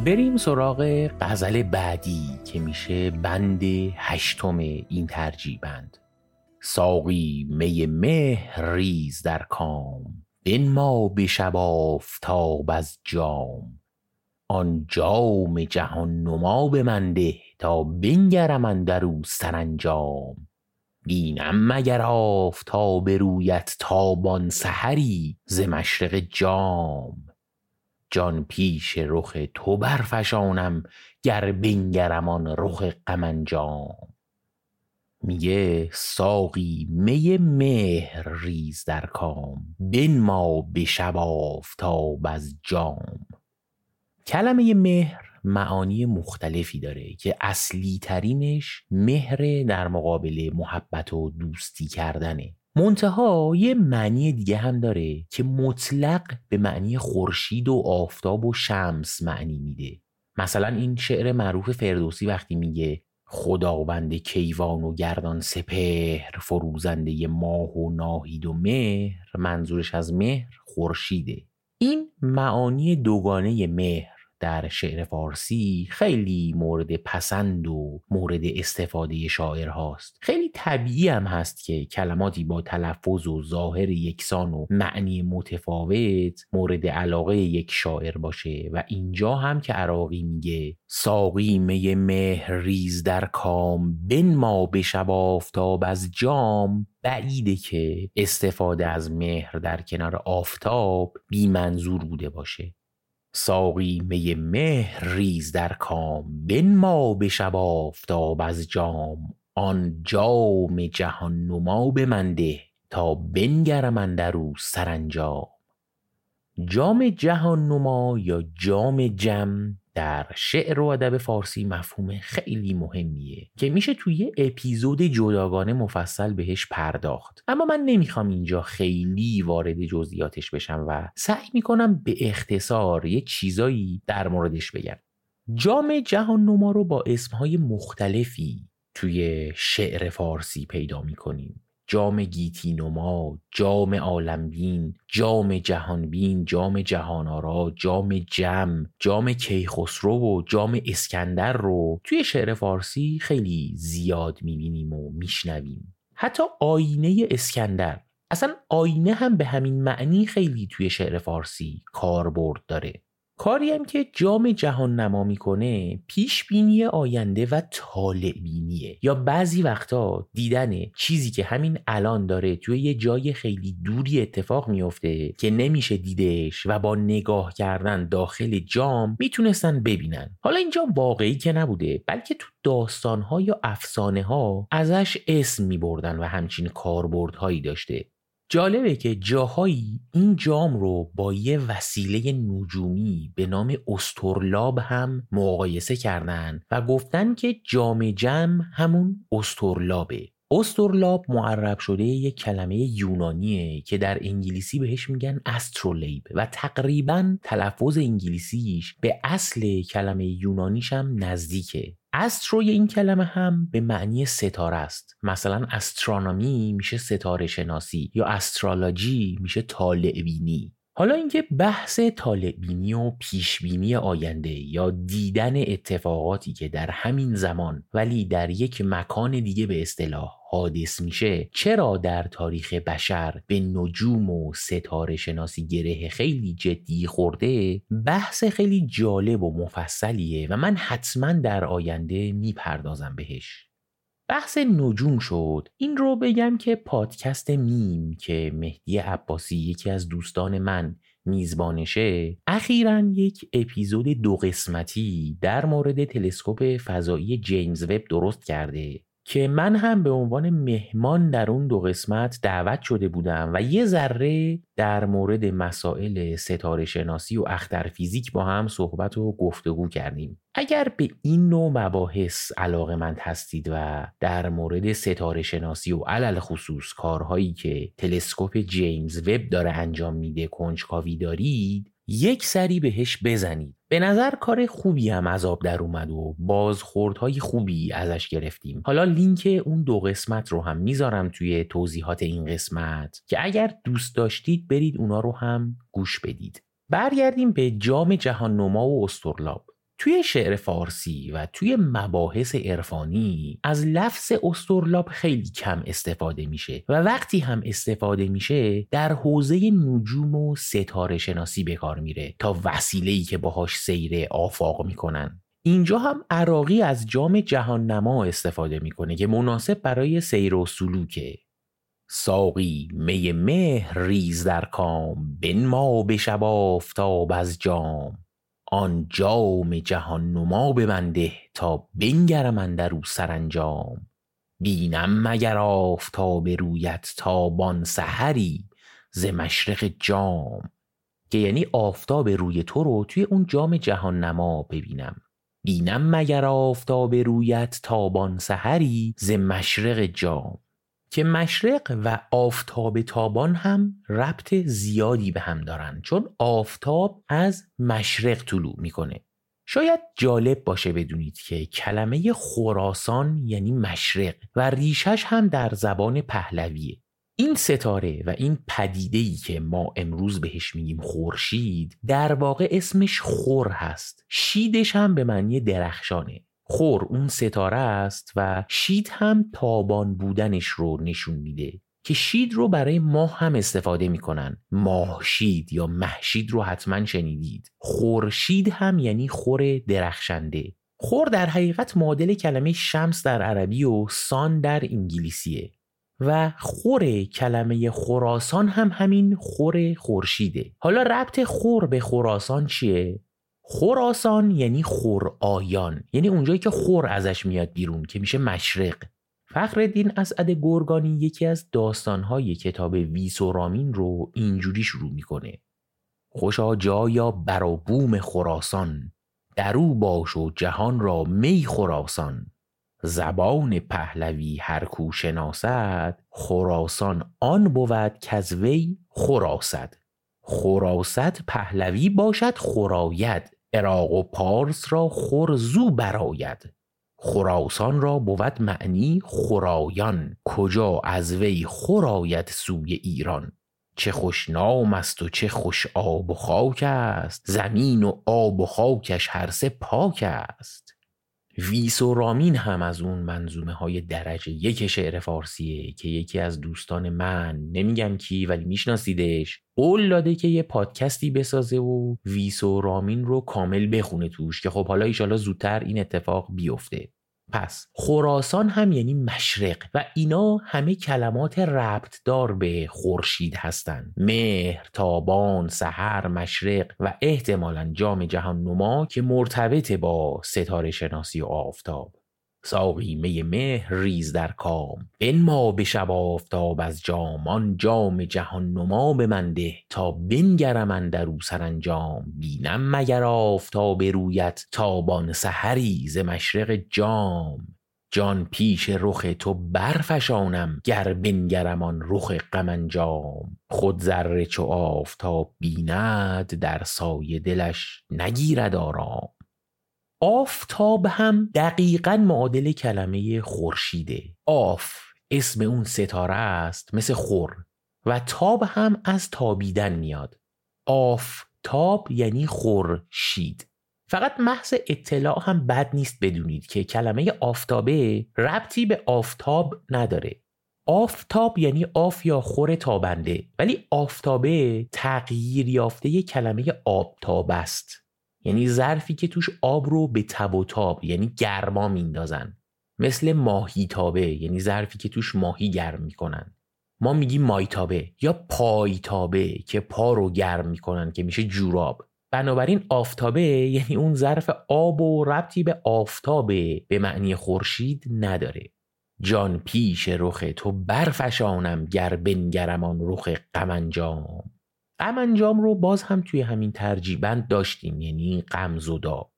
[SPEAKER 2] بریم سراغ غزل بعدی که میشه بند هشتم این ترجیبند. ساقی می مهر ریز در کام ما به شب آفتاب از جام. آن جام جهان نما ده تا بنگرم اندر سرانجام. بینم مگر آفتاب رویت تابان سحری ز مشرق جام. جان پیش رخ تو برفشانم گر بنگرم آن رخ غم میگه ساقی می مهر ریز در کام ما به شب آفتاب از جام. کلمه مهر معانی مختلفی داره که اصلی ترینش مهر در مقابل محبت و دوستی کردنه. منتها یه معنی دیگه هم داره که مطلق به معنی خورشید و آفتاب و شمس معنی میده. مثلا این شعر معروف فردوسی وقتی میگه خداوند کیوان و گردان سپهر فروزنده ماه و ناهید و مهر منظورش از مهر خورشیده. این معانی دوگانه مهر در شعر فارسی خیلی مورد پسند و مورد استفاده شاعر هاست خیلی طبیعی هم هست که کلماتی با تلفظ و ظاهر یکسان و معنی متفاوت مورد علاقه یک شاعر باشه و اینجا هم که عراقی میگه ساقی می مهر ریز در کام بن ما به شب آفتاب از جام. بعیده که استفاده از مهر در کنار آفتاب بی منظور بوده باشه. ساقی می مهر ریز در کام ما به شب آفتاب از جام. آن جام جهان نما به من ده تا بنگرم اندرو سرانجام. جام جهان نما یا جام جم؟ در شعر و ادب فارسی مفهوم خیلی مهمیه که میشه توی اپیزود جداگانه مفصل بهش پرداخت. اما من نمی‌خوام اینجا خیلی وارد جزئیاتش بشم و سعی می‌کنم به اختصار یه چیزایی در موردش بگم. جام جهان نما رو با اسمهای مختلفی توی شعر فارسی پیدا می‌کنیم. جام گیتی نما جام عالمبین جام جهانبین جام جهانارا جام جم جام کیخسرو و جام اسکندر رو توی شعر فارسی خیلی زیاد می‌بینیم و میشنویم. حتی آینه اسکندر. اصلا آینه هم به همین معنی خیلی توی شعر فارسی کاربرد داره. کاری هم که جام جهان نما می‌کنه پیش بینی آینده و طالع بینیه. یا بعضی وقتا دیدن چیزی که همین الان داره توی یه جای خیلی دوری اتفاق میفته که نمیشه دیدش و با نگاه کردن داخل جام می‌تونستن ببینن. حالا اینجا واقعی که نبوده بلکه تو داستانها یا افسانه ها ازش اسم میبردن و همچین کاربردهایی داشته. جالبه که جاهایی این جام رو با یه وسیله نجومی به نام استرلاب هم مقایسه کردن و گفتن که جام جم همون استرلابه. استرلاب معرب شده یک کلمه یونانیه که در انگلیسی بهش میگن استرولیب و تقریبا تلفظ انگلیسیش به اصل کلمه یونانیش هم نزدیکه. استروی این کلمه هم به معنی ستاره است. مثلا استرانومی میشه ستاره شناسی یا استرالوجی میشه طالع بینی حالا اینکه بحث طالع بینی و پیش بینی آینده یا دیدن اتفاقاتی که در همین زمان ولی در یک مکان دیگه به اصطلاح حادث میشه چرا در تاریخ بشر به نجوم و ستاره شناسی گره خیلی جدی خورده بحث خیلی جالب و مفصلیه و من حتما در آینده می‌پردازم بهش. بحث نجوم شد. این رو بگم که پادکست میم که مهدی عباسی یکی از دوستان من میزبانشه اخیرا یک اپیزود دو قسمتی در مورد تلسکوپ فضایی جیمز وب درست کرده. که من هم به عنوان مهمان در اون دو قسمت دعوت شده بودم و یه ذره در مورد مسائل ستاره شناسی و اختر فیزیک با هم صحبت و گفتگو کردیم. اگر به این نوع مباحث علاقه مند هستید و در مورد ستاره شناسی و علل خصوص کارهایی که تلسکوپ جیمز وب داره انجام میده کنجکاوی دارید یک سری بهش بزنید. به نظر کار خوبی هم از آب در اومد و بازخوردهای خوبی ازش گرفتیم. حالا لینک اون دو قسمت رو هم می‌ذارم توی توضیحات این قسمت که اگر دوست داشتید برید اونا رو هم گوش بدید. برگردیم به جام جهان نما و استرلاب. توی شعر فارسی و توی مباحث عرفانی از لفظ استرلاب خیلی کم استفاده میشه و وقتی هم استفاده میشه در حوزه نجوم و ستاره شناسی به کار میره تا وسیله‌ای که باهاش سیر آفاق می‌کنن. اینجا هم عراقی از جام جهان نما استفاده می‌کنه که مناسب برای سیر و سلوکه. ساقی می مهر ریز در کام بنما به شب آفتاب از جام. آن جام جهان نما ببنده تا بنگرم اندر او سرانجام. بینم مگر آفتاب رویت تابان سحری ز مشرق جام. که یعنی آفتاب روی تو رو توی اون جام جهان نما ببینم. بینم مگر آفتاب رویت تابان سحری ز مشرق جام. که مشرق و آفتاب تابان هم ربط زیادی به هم دارن چون آفتاب از مشرق طلوع می‌کنه. شاید جالب باشه بدونید که کلمه خراسان یعنی مشرق و ریشش هم در زبان پهلویه. این ستاره و این پدیده که ما امروز بهش میگیم خورشید در واقع اسمش خور هست. شیدش هم به معنی درخشانه. خور اون ستاره است و شید هم تابان بودنش رو نشون میده که شید رو برای ماه هم استفاده می‌کنن. ماهشید یا محشید رو حتما شنیدید. خورشید هم یعنی خور درخشنده. خور در حقیقت معادل کلمه شمس در عربی و سان در انگلیسیه و خور کلمه خراسان هم همین خور خورشیده. حالا ربط خور به خراسان چیه؟ خراسان یعنی خور آیان. یعنی اونجایی که خور ازش میاد بیرون که میشه مشرق. فخردین اسعد گرگانی یکی از داستانهای کتاب ویسورامین رو اینجوری شروع می‌کنه. خوشا جایا برا بوم خراسان درو باش و جهان را می خراسان زبان پهلوی هر کو شناسد خراسان آن بود کز وی خراسد خراست پهلوی باشد خراید عراق و پارس را خرزو براید خراسان را بود معنی خرایان کجا از وی خراید سوی ایران؟ چه خوش نام است و چه خوش آب و خاک است؟ زمین و آب و خاکش هر سه پاک است. ویس و رامین هم از اون منظومه های درجه یک شعر فارسیه که یکی از دوستان من نمیگم کی ولی میشناسیدش. قول داده که یه پادکستی بسازه و ویس و رامین رو کامل بخونه توش که خب حالا ایشالا زودتر این اتفاق بیفته. پس خراسان هم یعنی مشرق و اینا همه کلمات ربط دار به خورشید هستند مهر تابان سحر مشرق و احتمالا جام جهان نما که مرتبط با ستاره شناسی و آفتاب. ساقی مهر ریز در کام. ما به شب آفتاب از جام آن جام جهان نما به من ده تا بنگرم اندر او سرانجام. بینم مگر آفتاب رویت تابان سحری ز مشرق جام. جان پیش رخ تو برفشانم گر بنگرم آن رخ غم خود ذره چو آفتاب بیند در سایه دلش نگیرد آرام. آفتاب هم دقیقا معادل کلمه خورشیده. آف اسم اون ستاره است مثل خور و تاب هم از تابیدن میاد. آفتاب یعنی خورشید. فقط محض اطلاع هم بد نیست بدونید که کلمه آفتابه ربطی به آفتاب نداره. آفتاب یعنی آف یا خور تابنده ولی آفتابه تغییر یافته کلمه آبتاب است. یعنی ظرفی که توش آب رو به تب و تاب یعنی گرما میندازن مثل ماهی تابه یعنی ظرفی که توش ماهی گرم می‌کنن. ما میگیم مایتابه یا پایتابه که پا رو گرم می‌کنن که میشه جوراب. بنابراین آفتابه یعنی اون ظرف آب و ربطی به آفتابه به معنی خورشید نداره. جان پیش رخ تو برفشانم گر بنگرم آن رخ غمنجام غمنجام رو باز هم توی همین ترجیبند داشتیم. یعنی غمزدا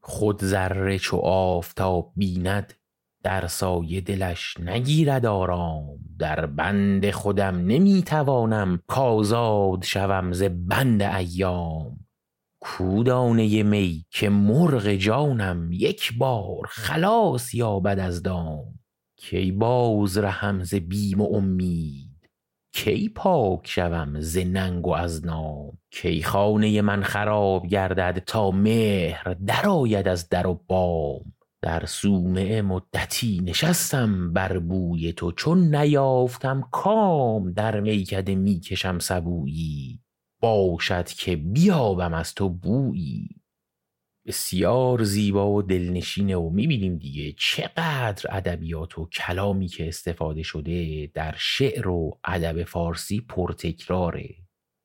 [SPEAKER 2] خود ذره چو آفتاب بیند در سایه دلش نگیرد آرام. در بند خودم نمی‌توانم کازاد شوم ز بند ایام. کودانه می که مرغ جانم یک بار خلاص یابد از دام. کی باز رهم ز بیم و امید کی پاک شوم ز ننگ و از نام؟ کی خانه من خراب گردد تا مهر درآید از در و بام؟ در صومعه مدتی نشستم بر بوی تو چون نیافتم کام در میکده می‌کشم سبویی. باشد که بیابم از تو بویی. بسیار زیبا و دلنشینه و می‌بینیم دیگه چقدر ادبیات و کلامی که استفاده شده در شعر و ادب فارسی پرتکراره.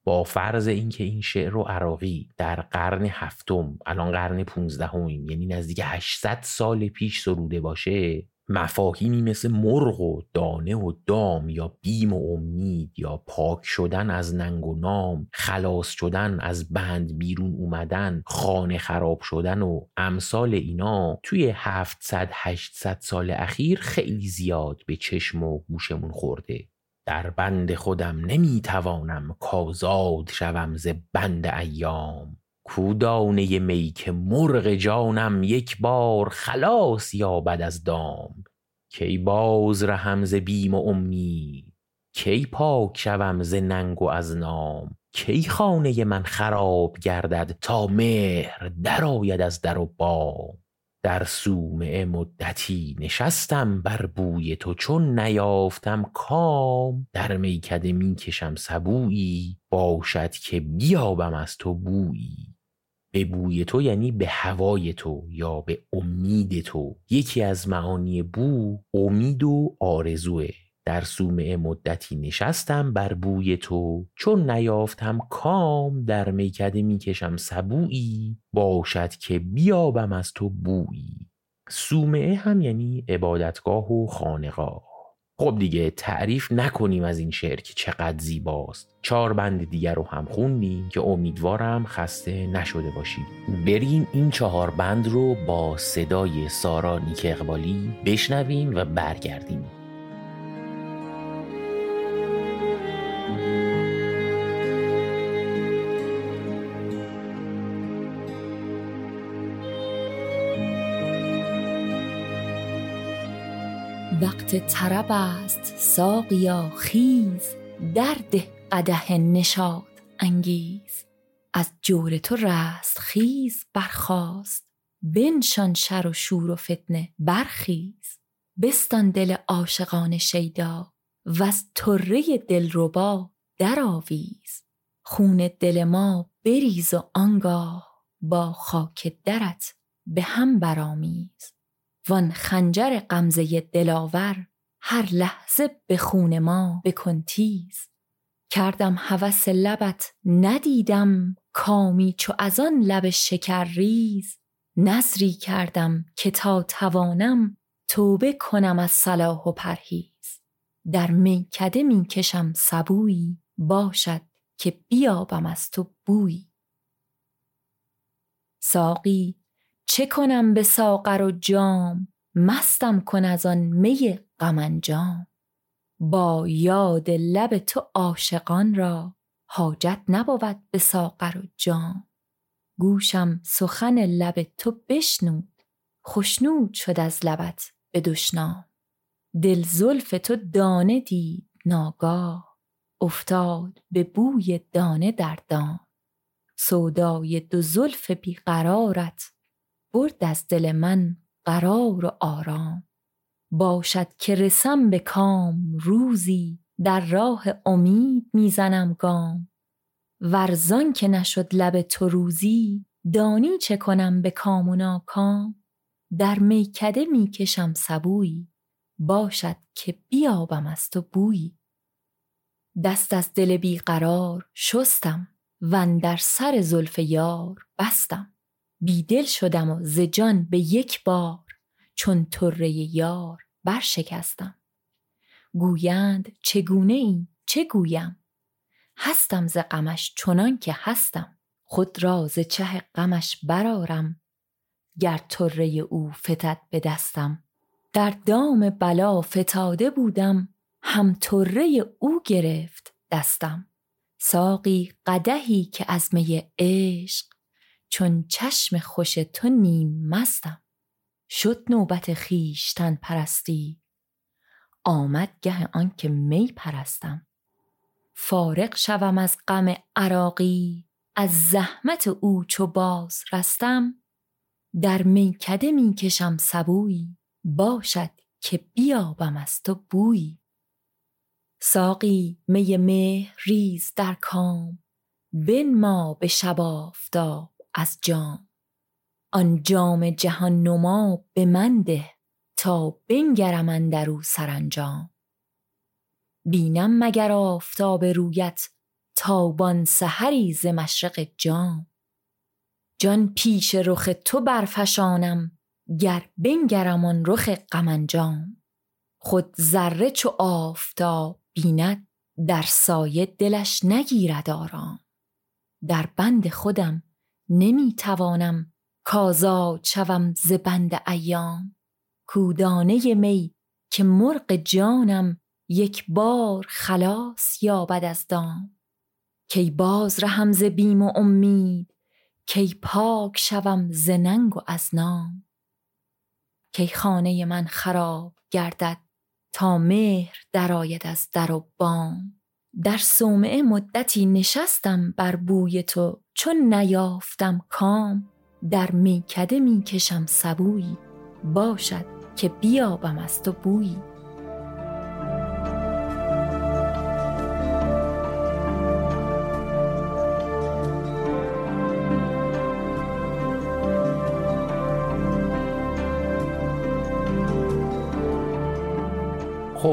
[SPEAKER 2] با فرض اینکه این شعر و عراقی در قرن هفتم الان قرن پونزدهمیم یعنی نزدیک 800 سال پیش سروده باشه مفاهیمی مثل مرغ و دانه و دام یا بیم و امید یا پاک شدن از ننگ و نام خلاص شدن از بند بیرون اومدن خانه خراب شدن و امثال اینا توی 700 800 سال اخیر خیلی زیاد به چشم و گوشمون خورده. در بند خودم نمی‌توانم کازاد شوم ز بند ایام. کودانه می که مرغ جانم یک بار خلاص یابد از دام. کی باز رهم ز بیم و امید کی پاک شوم ز ننگ و از نام. کی خانه من خراب گردد تا مهر درآید از در و بام. در صومعه مدتی نشستم بر بوی تو چون نیافتم کام. در میکده می‌کشم سبویی باشد که بیابم از تو بویی. به بوی تو یعنی به هوای تو یا به امید تو. یکی از معانی بو امید و آرزوه. در سومه مدتی نشستم بر بوی تو. چون نیافتم کام در میکده می‌کشم سبویی. باشد که بیابم از تو بویی. سومه هم یعنی عبادتگاه و خانقاه. خب دیگه تعریف نکنیم از این شعر که چقدر زیباست. چهار بند دیگر رو هم خوندیم که امیدوارم خسته نشده باشید. بریم این چهار بند رو با صدای سارا نیک اقبالی بشنویم و برگردیم.
[SPEAKER 3] طرب است ساقیا خیز درده قده نشاد انگیز. از جور تو رست خیز برخاست بنشان شر و شور و فتنه برخیز. بستان دل عاشقان شیدا و از طره دلربا درآویز. خون دل ما بریز و آنگاه با خاک درت به هم برآمیز. وان خنجر غمزه دلاور هر لحظه به خون ما بکن تیز. کردم هوس لبت ندیدم کامی چو از آن لب شکر ریز. نظری کردم که تا توانم توبه کنم از صلاح و پرهیز. در میکده می‌کشم سبویی باشد که بیابم از تو بویی. ساقی چه کنم به ساغر و جام؟ مستم کن از آن می غم با یاد لب تو عاشقان را حاجت نبود به ساغر و جام. گوشم سخن لب تو بشنود خشنود شد از لبت به دشنام. دل زلف تو دانه دید ناگاه افتاد به بوی دانه در دام. سودای دو زلف بیقرارت برد از دل من قرار و آرام. باشد که رسم به کام روزی در راه امید می‌زنم گام. ورزان که نشد لب تو روزی دانی چه کنم به کام و ناکام. در میکده می‌کشم سبویی باشد که بیابم از تو بویی دست از دل بیقرار شستم و در سر زلف یار بستم. بیدل شدم و ز جان به یک بار چون طره یار برشکستم. گویند چگونه ای؟ چه گویم؟ هستم ز غمش چنان که هستم. خود را ز چه غمش برارم گر طره او فتد به دستم. در دام بلا فتاده بودم. هم طره او گرفت دستم. ساقی قدهی که از می عشق چون چشم خوش تو نیم مستم. شد نوبت خیشتن پرستی. آمد گه آنکه می پرستم. فارغ شوم از غم عراقی از زحمت او چو باز رستم. در میکده می‌کشم سبویی باشد که بیابم از تو بویی ساقی می مهر ریز در کام بنما به شب آفتاب. از جام. آن جام جهان نما به من ده تا بنگرم اندرو سرانجام. بینم مگر آفتاب رویت تابان سحری ز مشرق جام. جان پیش رخ تو برفشانم گر بنگرم آن رخ غم خود ذره چو آفتاب بیند در سایه دلش نگیرد آرام. در بند خودم نمی توانم کازاد شوم ز بند ایام. کودانه می که مرغ جانم یک بار خلاص یابد از دام. کی باز رهم ز بیم و امید کی پاک شوم ز ننگ و از نام. کی خانه من خراب گردد تا مهر درآید از در و بام. در صومعه مدتی نشستم بر بوی تو چون نیافتم کام. در میکده می‌کشم سبویی باشد که بیابم از تو بویی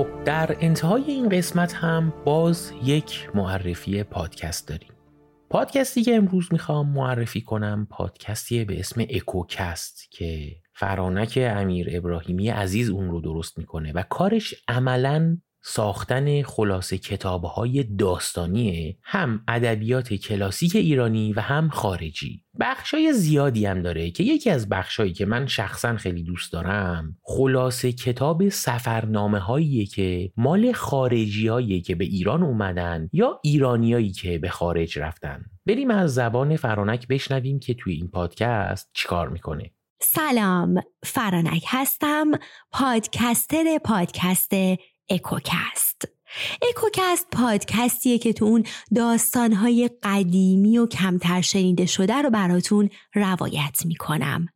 [SPEAKER 2] خب در انتهای این قسمت هم باز یک معرفی پادکست داریم. پادکستی که امروز می‌خوام معرفی کنم پادکستی به اسم اکوکست که فرانک امیر ابراهیمی عزیز اون رو درست می‌کنه و کارش عملا ساختن خلاصه کتابهای داستانی هم ادبیات کلاسیک ایرانی و هم خارجی. بخشای زیادی هم داره که یکی از بخشایی که من شخصا خیلی دوست دارم خلاصه کتاب سفرنامه هایی که مال خارجی هایی که به ایران اومدن یا ایرانیایی که به خارج رفتن. بریم از زبان فرانک بشنویم که توی این پادکست چیکار می‌کنه.
[SPEAKER 4] سلام فرانک هستم پادکستر پادکست اکوکست اکوکست پادکستیه که تو اون داستانهای قدیمی و کمتر شنیده شده رو براتون روایت می‌کنم.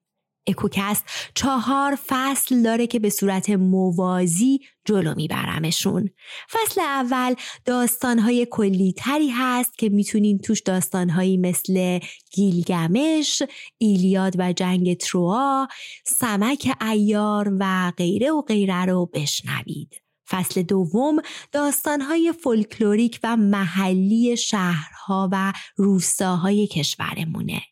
[SPEAKER 4] اکوکست چهار فصل داره که به صورت موازی جلو میبرمشون. فصل اول داستانهای کلیتری هست که می‌تونین توش داستانهایی مثل گیلگمش، ایلیاد و جنگ تروا، سمک ایار و غیره و غیره رو بشنوید. فصل دوم داستانهای فولکلوریک و محلی شهرها و روستاهای کشورمونه.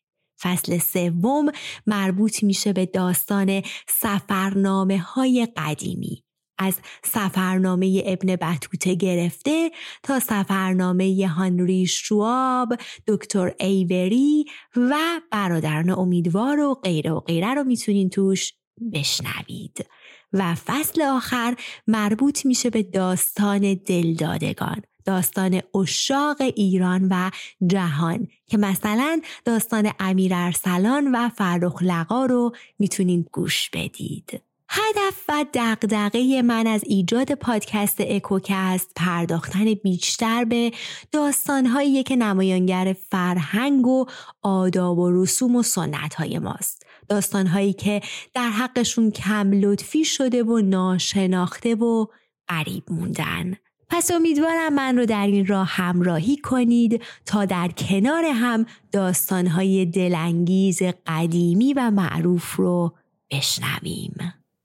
[SPEAKER 4] فصل سوم مربوط میشه به داستان سفرنامه های قدیمی از سفرنامه ابن بطوته گرفته تا سفرنامه هانری شواب، دکتر ایوری و برادران امیدوار و غیره و غیره رو می‌تونین توش بشنوید. و فصل آخر مربوط میشه به داستان دلدادگان داستان اشاق ایران و جهان که مثلا داستان امیر ارسلان و فرخ لقا رو می‌تونید گوش بدید. هدف و دقدقه من از ایجاد پادکست اکوکست پرداختن بیشتر به داستانهایی که نمایانگر فرهنگ و آداب و رسوم و سنت های ماست. داستانهایی که در حقشون کم لطفی شده و ناشناخته و غریب موندن. پس امیدوارم من رو در این راه همراهی کنید تا در کنار هم داستانهای دلانگیز قدیمی و معروف رو بشنویم.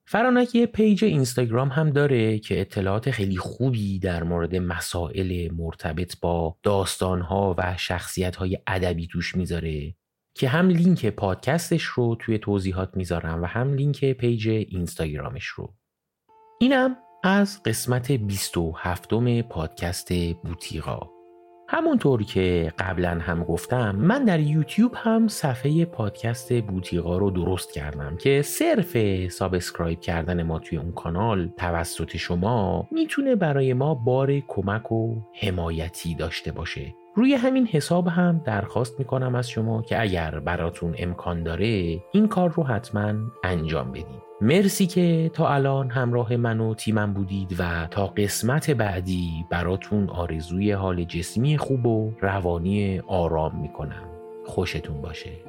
[SPEAKER 2] فرانک یه پیج اینستاگرام هم داره که اطلاعات خیلی خوبی در مورد مسائل مرتبط با داستانها و شخصیتهای ادبی توش می‌ذاره که هم لینک پادکستش رو توی توضیحات می‌ذارم و هم لینک page اینستاگرامش رو. اینم از قسمت 27 پادکست بوتیقا. همونطور که قبلا هم گفتم من در یوتیوب هم صفحه پادکست بوتیقا رو درست کردم که صرف subscribe کردن ما توی اون کانال توسط شما می‌تونه برای ما بار کمک و حمایتی داشته باشه. روی همین حساب هم درخواست می‌کنم از شما که اگر براتون امکان داره این کار رو حتما انجام بدید مرسی که تا الان همراه من و تیمم بودید و تا قسمت بعدی براتون آرزوی حال جسمی خوب و روانی آرام می‌کنم. خوشتون باشه.